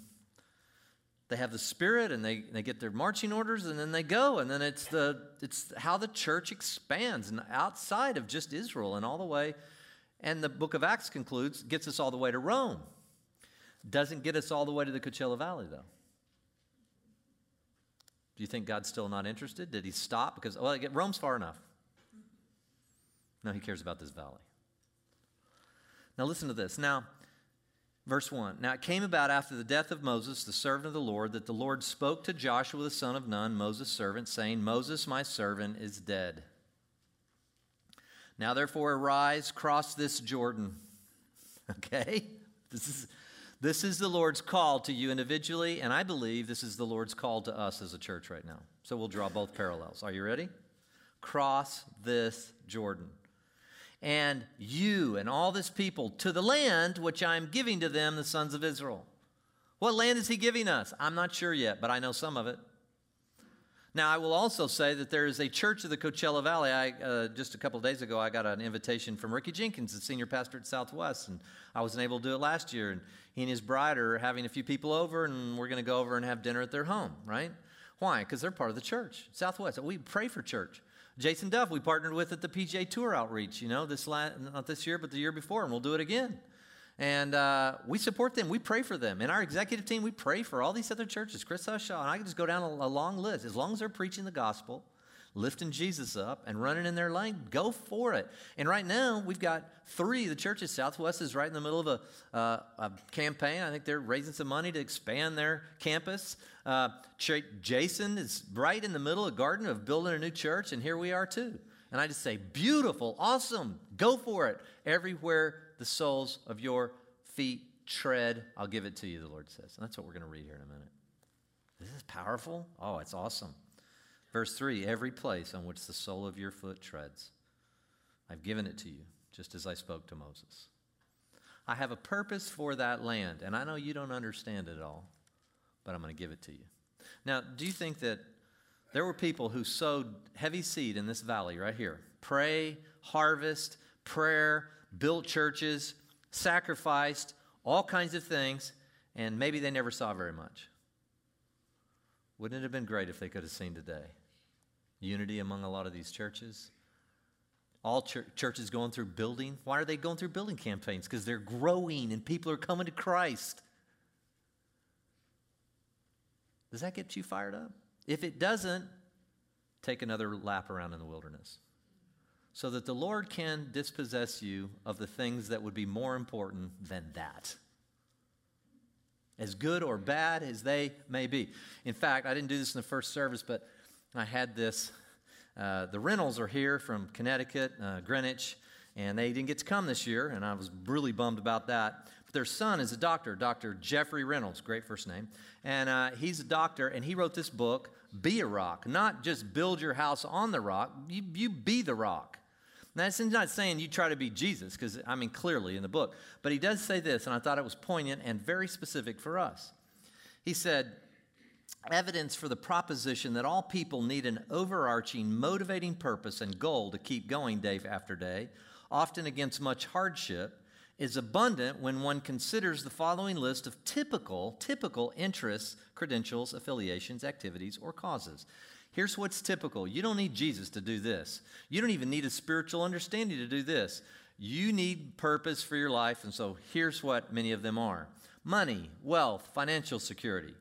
they have the spirit and they, they get their marching orders and then they go. And then it's the it's how the church expands and outside of just israel and all the way and the book of acts concludes gets us all the way to rome. Doesn't get us all the way to the coachella valley though. Do you think god's still not interested? Did he stop? Because well rome's far enough. No he cares about this valley. Now listen to this. Now Verse 1 Now it came about after the death of Moses, the servant of the Lord, that the Lord spoke to Joshua the son of Nun, Moses' servant, saying, Moses, my servant, is dead. Now therefore arise, cross this Jordan. Okay? This is, this is the Lord's call to you individually, and I believe this is the Lord's call to us as a church right now. So we'll draw both parallels. Are you ready? Cross this Jordan and you and all this people to the land which I am giving to them, the sons of Israel. What land is he giving us? I'm not sure yet, but I know some of it. Now, I will also say that there is a church of the Coachella Valley. I, uh, just a couple days ago, I got an invitation from Ricky Jenkins, the senior pastor at Southwest, and I wasn't able to do it last year. And he and his bride are having a few people over, and we're going to go over and have dinner at their home, right? Why? Because they're part of the church, Southwest. We pray for church. Jason Duff, we partnered with at the PGA Tour outreach, you know, this last, not this year, but the year before, and we'll do it again. And uh, we support them. We pray for them. In our executive team, we pray for all these other churches. Chris Hushaw, and I can just go down a, a long list. As long as they're preaching the gospel, lifting Jesus up, and running in their lane, go for it. And right now, we've got three. The church churches, Southwest is right in the middle of a, uh, a campaign. I think they're raising some money to expand their campus. Uh, Jason is right in the middle of garden of building a new church, and here we are too. And I just say, beautiful, awesome, go for it. Everywhere the soles of your feet tread, I'll give it to you, the Lord says. And that's what we're going to read here in a minute. This is powerful. Oh, it's awesome. Verse 3 Every place on which the sole of your foot treads, I've given it to you, just as I spoke to Moses. I have a purpose for that land, and I know you don't understand it all, but I'm going to give it to you. Now, do you think that there were people who sowed heavy seed in this valley right here? Pray, harvest, prayer, built churches, sacrificed, all kinds of things, and maybe they never saw very much. Wouldn't it have been great if they could have seen today? Unity among a lot of these churches. All ch- churches going through building. Why are they going through building campaigns? Because they're growing and people are coming to Christ. Does that get you fired up? If it doesn't, take another lap around in the wilderness so that the Lord can dispossess you of the things that would be more important than that. As good or bad as they may be. In fact, I didn't do this in the first service, but I had this. Uh, the Reynolds are here from Connecticut, uh, Greenwich, and they didn't get to come this year, and I was really bummed about that. But their son is a doctor, Dr. Jeffrey Reynolds, great first name. And uh, he's a doctor, and he wrote this book, Be a Rock. Not just build your house on the rock, you, you be the rock. Now, is not saying you try to be Jesus, because, I mean, clearly in the book. But he does say this, and I thought it was poignant and very specific for us. He said, Evidence for the proposition that all people need an overarching, motivating purpose and goal to keep going day after day, often against much hardship, is abundant when one considers the following list of typical, typical interests, credentials, affiliations, activities, or causes. Here's what's typical you don't need Jesus to do this, you don't even need a spiritual understanding to do this. You need purpose for your life, and so here's what many of them are money, wealth, financial security,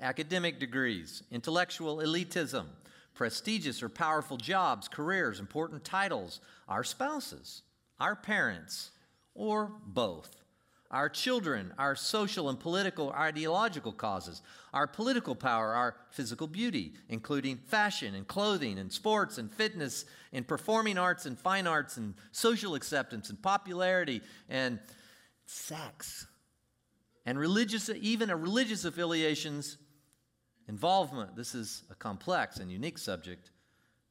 academic degrees, intellectual elitism, prestigious or powerful jobs, careers, important titles, our spouses, our parents, or both our children, our social and political, ideological causes, our political power, our physical beauty, including fashion and clothing and sports and fitness and performing arts and fine arts and social acceptance and popularity and sex and religious, even a religious affiliations involvement. This is a complex and unique subject,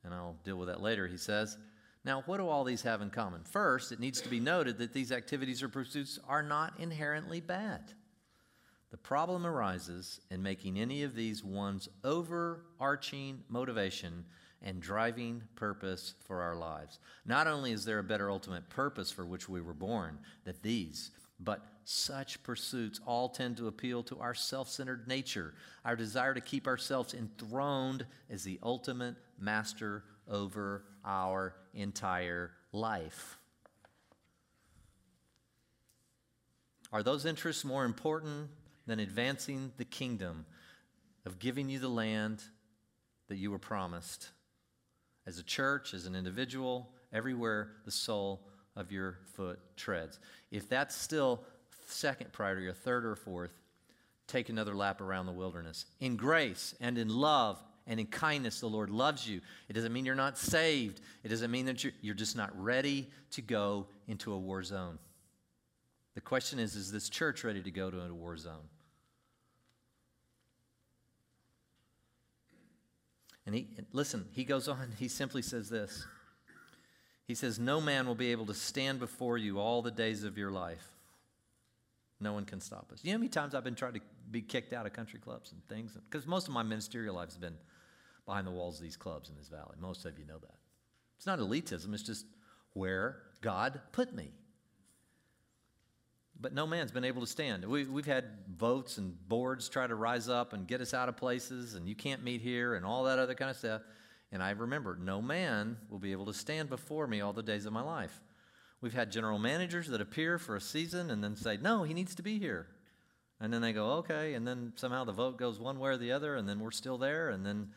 and I'll deal with that later, he says. Now, what do all these have in common? First, it needs to be noted that these activities or pursuits are not inherently bad. The problem arises in making any of these one's overarching motivation and driving purpose for our lives. Not only is there a better ultimate purpose for which we were born than these, but such pursuits all tend to appeal to our self centered nature, our desire to keep ourselves enthroned as the ultimate master over our entire life. Are those interests more important than advancing the kingdom of giving you the land that you were promised? As a church, as an individual, everywhere the sole of your foot treads. If that's still second priority or third or fourth, take another lap around the wilderness. In grace and in love and in kindness the Lord loves you. It doesn't mean you're not saved. It doesn't mean that you're, you're just not ready to go into a war zone. The question is is this church ready to go to a war zone? And he, listen, he goes on, he simply says this. He says, No man will be able to stand before you all the days of your life. No one can stop us. You know how many times I've been trying to be kicked out of country clubs and things? Because most of my ministerial life has been behind the walls of these clubs in this valley. Most of you know that. It's not elitism, it's just where God put me. But no man's been able to stand. We, we've had votes and boards try to rise up and get us out of places, and you can't meet here, and all that other kind of stuff. And I remember, no man will be able to stand before me all the days of my life. We've had general managers that appear for a season and then say, no, he needs to be here. And then they go, okay. And then somehow the vote goes one way or the other, and then we're still there. And then,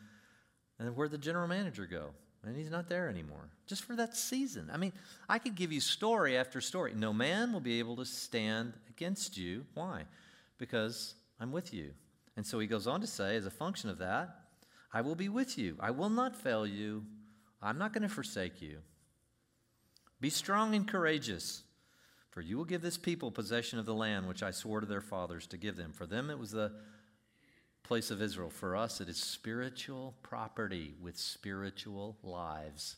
and then where'd the general manager go? And he's not there anymore, just for that season. I mean, I could give you story after story. No man will be able to stand against you. Why? Because I'm with you. And so he goes on to say, as a function of that, I will be with you. I will not fail you. I'm not going to forsake you. Be strong and courageous. For you will give this people possession of the land which I swore to their fathers to give them. For them it was the place of Israel. For us it is spiritual property with spiritual lives.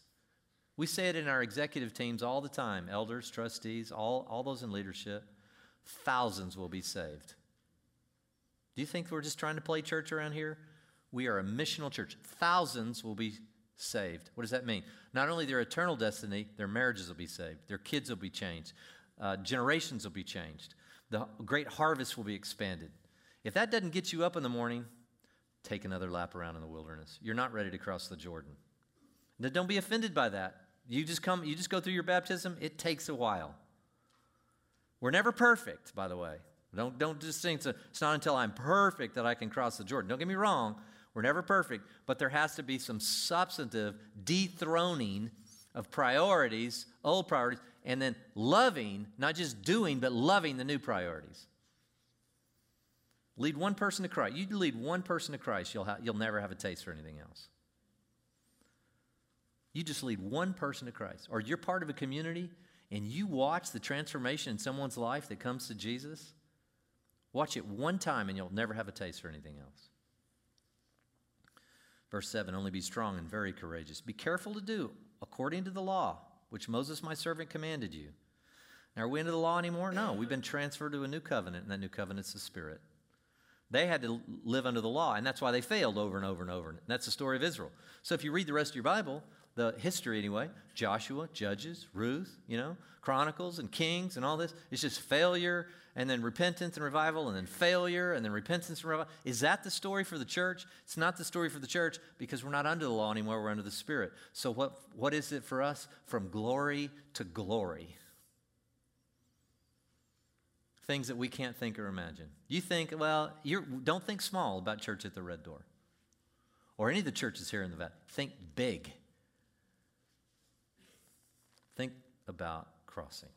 We say it in our executive teams all the time elders, trustees, all, all those in leadership. Thousands will be saved. Do you think we're just trying to play church around here? We are a missional church. Thousands will be saved. What does that mean? Not only their eternal destiny, their marriages will be saved, their kids will be changed, uh, generations will be changed. The great harvest will be expanded. If that doesn't get you up in the morning, take another lap around in the wilderness. You're not ready to cross the Jordan. Now, don't be offended by that. You just come, you just go through your baptism. It takes a while. We're never perfect, by the way. Don't, don't just think it's not until I'm perfect that I can cross the Jordan. Don't get me wrong. We're never perfect, but there has to be some substantive dethroning of priorities, old priorities, and then loving, not just doing, but loving the new priorities. Lead one person to Christ. You lead one person to Christ, you'll, ha- you'll never have a taste for anything else. You just lead one person to Christ. Or you're part of a community and you watch the transformation in someone's life that comes to Jesus. Watch it one time and you'll never have a taste for anything else. Verse 7 Only be strong and very courageous. Be careful to do according to the law which Moses my servant commanded you. Now, are we under the law anymore? No, we've been transferred to a new covenant, and that new covenant's the Spirit. They had to live under the law, and that's why they failed over and over and over. And that's the story of Israel. So if you read the rest of your Bible, the history anyway, Joshua, Judges, Ruth, you know, Chronicles and Kings and all this, it's just failure and then repentance and revival and then failure and then repentance and revival. Is that the story for the church? It's not the story for the church because we're not under the law anymore, we're under the Spirit. So what, what is it for us? From glory to glory. Things that we can't think or imagine. You think, well, you don't think small about church at the Red Door or any of the churches here in the valley. Think big. Think about crossing.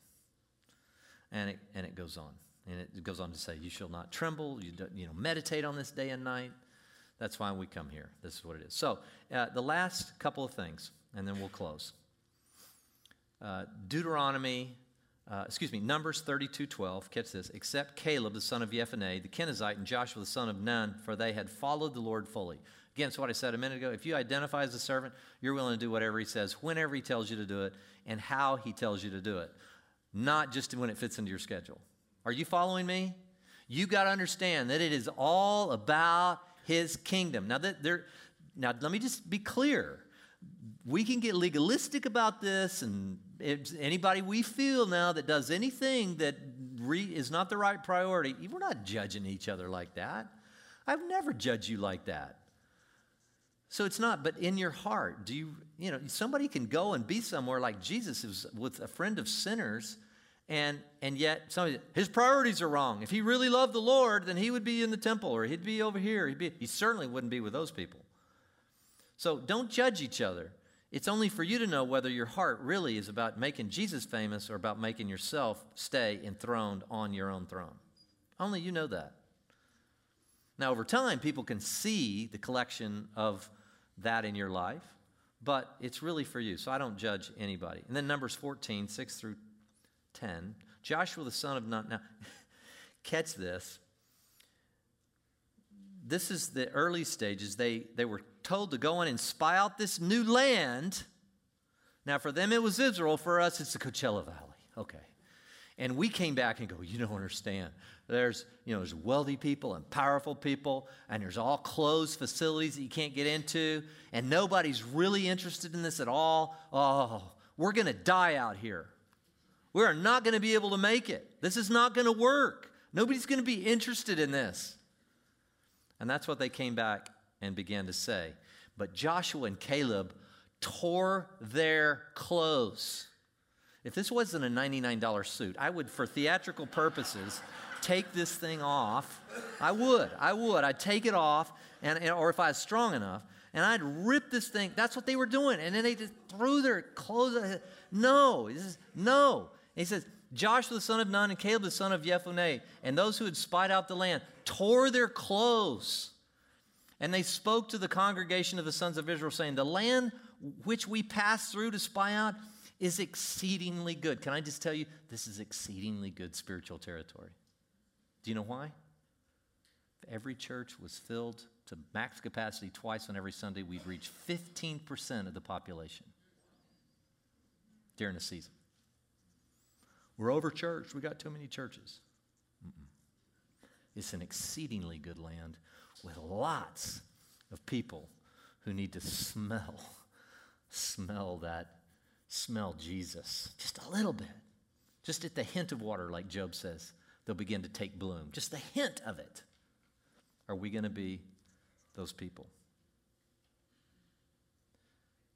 And it, and it goes on. And it goes on to say, You shall not tremble, you, you know, meditate on this day and night. That's why we come here. This is what it is. So, uh, the last couple of things, and then we'll close. Uh, Deuteronomy, uh, excuse me, Numbers 32 12, catch this, except Caleb the son of Jephunneh, the Kenizzite, and Joshua the son of Nun, for they had followed the Lord fully. Again, it's what I said a minute ago. If you identify as a servant, you're willing to do whatever he says, whenever he tells you to do it, and how he tells you to do it, not just when it fits into your schedule. Are you following me? You got to understand that it is all about his kingdom. Now that there now let me just be clear. We can get legalistic about this and anybody we feel now that does anything that re, is not the right priority, we're not judging each other like that. I've never judged you like that. So it's not, but in your heart, do you, you know, somebody can go and be somewhere like Jesus is with a friend of sinners and, and yet, somebody, his priorities are wrong. If he really loved the Lord, then he would be in the temple or he'd be over here. He'd be, he certainly wouldn't be with those people. So don't judge each other. It's only for you to know whether your heart really is about making Jesus famous or about making yourself stay enthroned on your own throne. Only you know that. Now, over time, people can see the collection of that in your life, but it's really for you. So I don't judge anybody. And then Numbers 14, 6 through 10, Joshua the son of Nun. Now, catch this. This is the early stages. They, they were told to go in and spy out this new land. Now, for them, it was Israel. For us, it's the Coachella Valley. Okay. And we came back and go, you don't understand. There's, you know, there's wealthy people and powerful people, and there's all closed facilities that you can't get into, and nobody's really interested in this at all. Oh, we're going to die out here. We are not going to be able to make it. This is not going to work. Nobody's going to be interested in this. And that's what they came back and began to say. But Joshua and Caleb tore their clothes. If this wasn't a $99 suit, I would, for theatrical purposes, take this thing off. I would. I would. I'd take it off, and, or if I was strong enough, and I'd rip this thing. That's what they were doing. And then they just threw their clothes. No. He says, no. he says, Joshua the son of Nun and Caleb the son of Jephunneh, and those who had spied out the land, tore their clothes. And they spoke to the congregation of the sons of Israel, saying, The land which we passed through to spy out is exceedingly good. Can I just tell you, this is exceedingly good spiritual territory. Do you know why? Every church was filled to max capacity twice on every Sunday, we'd reach 15% of the population during the season. We're over church. We got too many churches. Mm-mm. It's an exceedingly good land with lots of people who need to smell, smell that, smell Jesus just a little bit. Just at the hint of water, like Job says, they'll begin to take bloom. Just the hint of it. Are we going to be those people?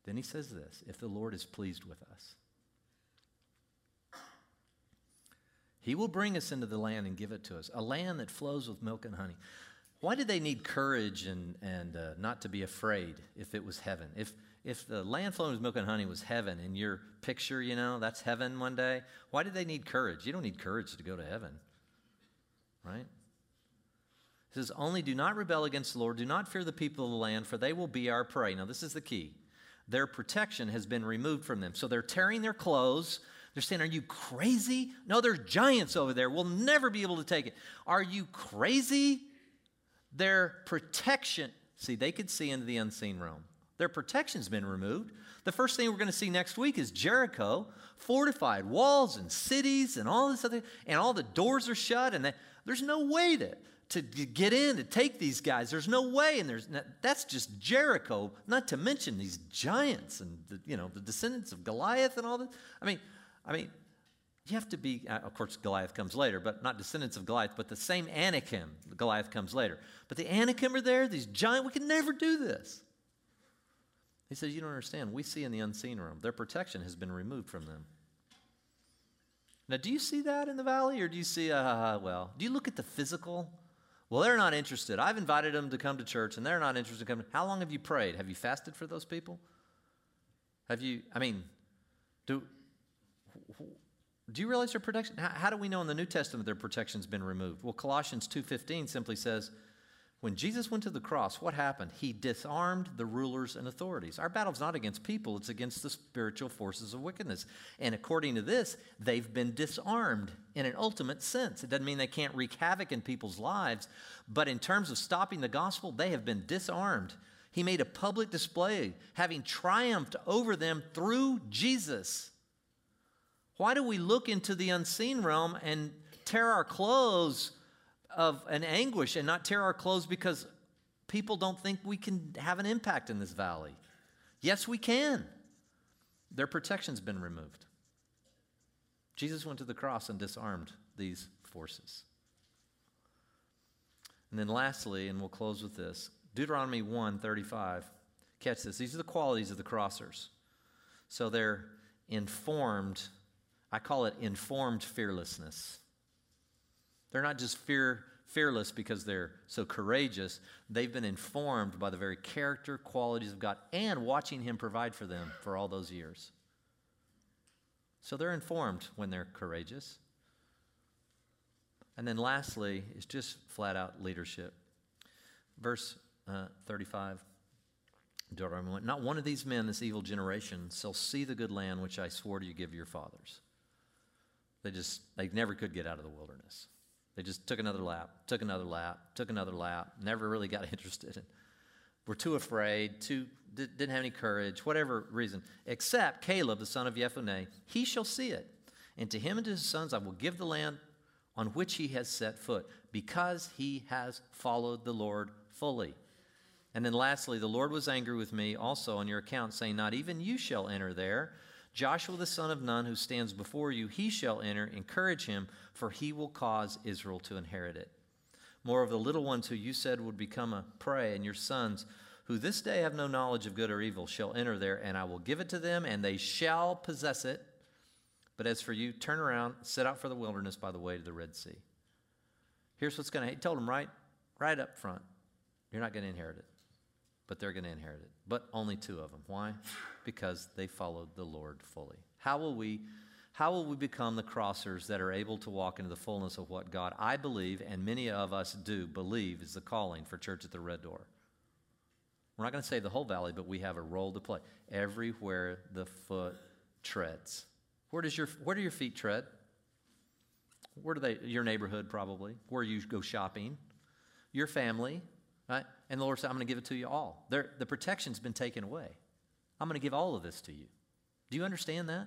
Then he says this if the Lord is pleased with us, he will bring us into the land and give it to us, a land that flows with milk and honey. Why did they need courage and, and uh, not to be afraid if it was heaven? If, if the land flowing with milk and honey was heaven in your picture, you know, that's heaven one day, why did they need courage? You don't need courage to go to heaven, right? It says, Only do not rebel against the Lord, do not fear the people of the land, for they will be our prey. Now, this is the key. Their protection has been removed from them. So they're tearing their clothes. They're saying, Are you crazy? No, there's giants over there. We'll never be able to take it. Are you crazy? Their protection, see, they could see into the unseen realm. Their protection's been removed. The first thing we're going to see next week is Jericho, fortified walls and cities and all this other, and all the doors are shut, and they, there's no way to, to get in to take these guys. There's no way, and there's that's just Jericho. Not to mention these giants and the, you know the descendants of Goliath and all this. I mean, I mean, you have to be, uh, of course, Goliath comes later, but not descendants of Goliath, but the same Anakim, Goliath comes later. But the Anakim are there, these giant, we can never do this. He says, You don't understand. We see in the unseen realm, their protection has been removed from them. Now, do you see that in the valley, or do you see, uh, well, do you look at the physical? Well, they're not interested. I've invited them to come to church, and they're not interested in coming. How long have you prayed? Have you fasted for those people? Have you, I mean, do, do you realize their protection? How, how, do we know in the New Testament their protection's been removed? Well, Colossians 2.15 simply says, when Jesus went to the cross, what happened? He disarmed the rulers and authorities. Our battle's not against people, it's against the spiritual forces of wickedness. And according to this, they've been disarmed in an ultimate sense. It doesn't mean they can't wreak havoc in people's lives, but in terms of stopping the gospel, they have been disarmed. He made a public display, having triumphed over them through Jesus. Why do we look into the unseen realm and tear our clothes of an anguish and not tear our clothes because people don't think we can have an impact in this valley? Yes, we can. Their protection's been removed. Jesus went to the cross and disarmed these forces. And then lastly, and we'll close with this, Deuteronomy 1 35. Catch this. These are the qualities of the crossers. So they're informed I call it informed fearlessness. They're not just fear, fearless because they're so courageous, they've been informed by the very character, qualities of God, and watching Him provide for them for all those years. So they're informed when they're courageous. And then lastly, is just flat out leadership. Verse uh, 35. Deuteronomy Not one of these men, this evil generation, shall see the good land which I swore to you give your fathers. They just, they never could get out of the wilderness. They just took another lap, took another lap, took another lap, never really got interested. In, were too afraid, too, didn't have any courage, whatever reason, except Caleb, the son of Jephunneh, he shall see it. And to him and to his sons I will give the land on which he has set foot, because he has followed the Lord fully. And then lastly, the Lord was angry with me also on your account, saying, Not even you shall enter there. Joshua the son of Nun, who stands before you, he shall enter. Encourage him, for he will cause Israel to inherit it. More of the little ones who you said would become a prey, and your sons, who this day have no knowledge of good or evil, shall enter there, and I will give it to them, and they shall possess it. But as for you, turn around, set out for the wilderness by the way to the Red Sea. Here's what's going to, he told them right, right up front, you're not going to inherit it but they're going to inherit it. But only two of them. Why? Because they followed the Lord fully. How will we? How will we become the crossers that are able to walk into the fullness of what God, I believe, and many of us do believe, is the calling for Church at the Red Door? We're not going to save the whole valley, but we have a role to play. Everywhere the foot treads. Where, does your, where do your feet tread? Where do they? Your neighborhood, probably. Where you go shopping. Your family, Right? And the Lord said, I'm going to give it to you all. There, the protection's been taken away. I'm going to give all of this to you. Do you understand that?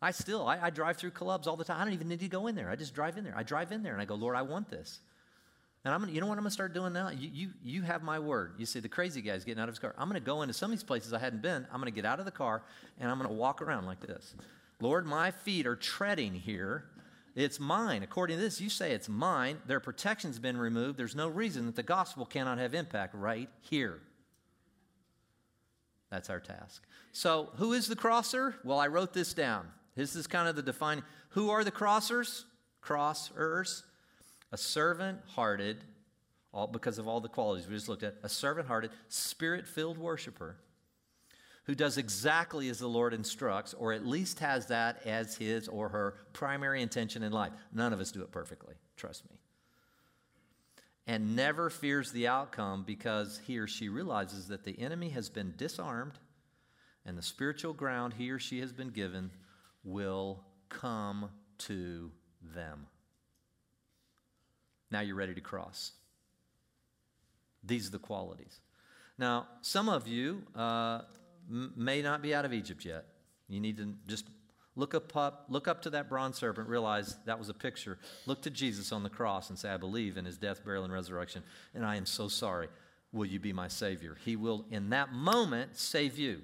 I still, I, I, drive through clubs all the time. I don't even need to go in there. I just drive in there. I drive in there and I go, Lord, I want this. And I'm gonna, you know what I'm going to start doing now? You, you, you have my word. You see, the crazy guy's getting out of his car. I'm going to go into some of these places I hadn't been. I'm going to get out of the car and I'm going to walk around like this. Lord, my feet are treading here it's mine. According to this, you say it's mine. Their protection's been removed. There's no reason that the gospel cannot have impact right here. That's our task. So, who is the crosser? Well, I wrote this down. This is kind of the defining. Who are the crossers? Crossers. A servant hearted, all because of all the qualities we just looked at, a servant hearted, spirit filled worshiper who does exactly as the Lord instructs, or at least has that as his or her primary intention in life. None of us do it perfectly, trust me. And never fears the outcome because he or she realizes that the enemy has been disarmed and the spiritual ground he or she has been given will come to them. Now you're ready to cross. These are the qualities. Now, some of you, uh, may not be out of Egypt yet. You need to just look up, look up to that bronze serpent, realize that was a picture. Look to Jesus on the cross and say, I believe in his death, burial, and resurrection, and I am so sorry. Will you be my Savior? He will, in that moment, save you.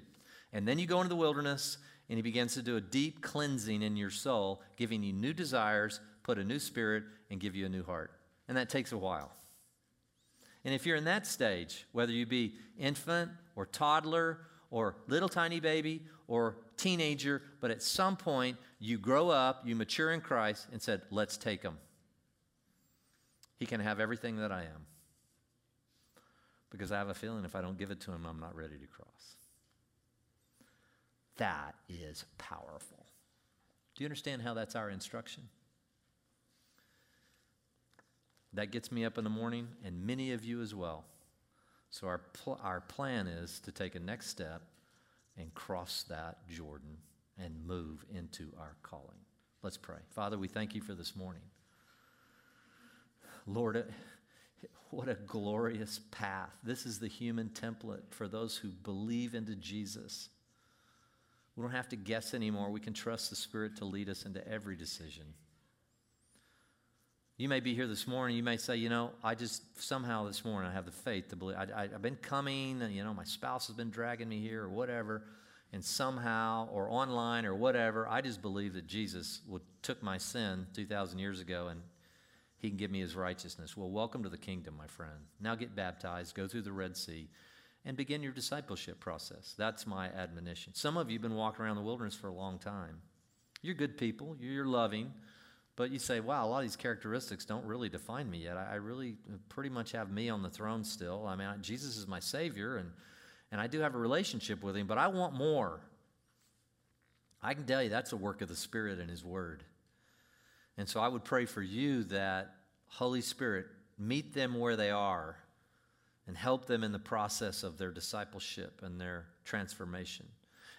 And then you go into the wilderness, and he begins to do a deep cleansing in your soul, giving you new desires, put a new spirit, and give you a new heart. And that takes a while. And if you're in that stage, whether you be infant or toddler or little tiny baby or teenager, but at some point you grow up, you mature in Christ, and said, Let's take him. He can have everything that I am. Because I have a feeling if I don't give it to him, I'm not ready to cross. That is powerful. Do you understand how that's our instruction? That gets me up in the morning, and many of you as well. So, our, pl- our plan is to take a next step and cross that Jordan and move into our calling. Let's pray. Father, we thank you for this morning. Lord, what a glorious path. This is the human template for those who believe into Jesus. We don't have to guess anymore. We can trust the Spirit to lead us into every decision. You may be here this morning. You may say, you know, I just somehow this morning I have the faith to believe. I, have been coming, and you know, my spouse has been dragging me here or whatever, and somehow or online or whatever, I just believe that Jesus would, took my sin 2,000 years ago and he can give me his righteousness. Well, welcome to the kingdom, my friend. Now get baptized, go through the Red Sea, and begin your discipleship process. That's my admonition. Some of you have been walking around the wilderness for a long time. You're good people, you're loving. But you say, wow, a lot of these characteristics don't really define me yet. I, I really uh, pretty much have me on the throne still. I mean, I, Jesus is my Savior, and, and I do have a relationship with Him, but I want more. I can tell you that's a work of the Spirit and His Word. And so I would pray for you that Holy Spirit meet them where they are and help them in the process of their discipleship and their transformation.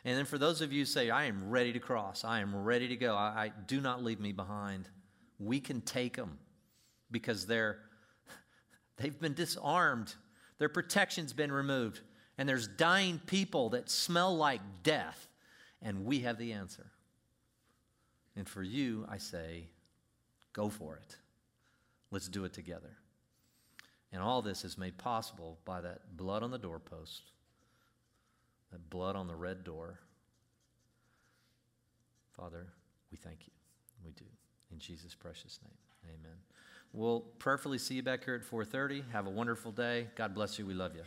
And then for those of you who say, I am ready to cross, I am ready to go, I, I do not leave me behind, we can take them because they're, they've been disarmed, their protection's been removed, and there's dying people that smell like death, and we have the answer. And for you, I say, go for it. Let's do it together. And all this is made possible by that blood on the doorpost, that blood on the red door. Father, we thank you. We do. In Jesus' precious name. Amen. We'll prayerfully see you back here at 4:30. Have a wonderful day. God bless you. We love you.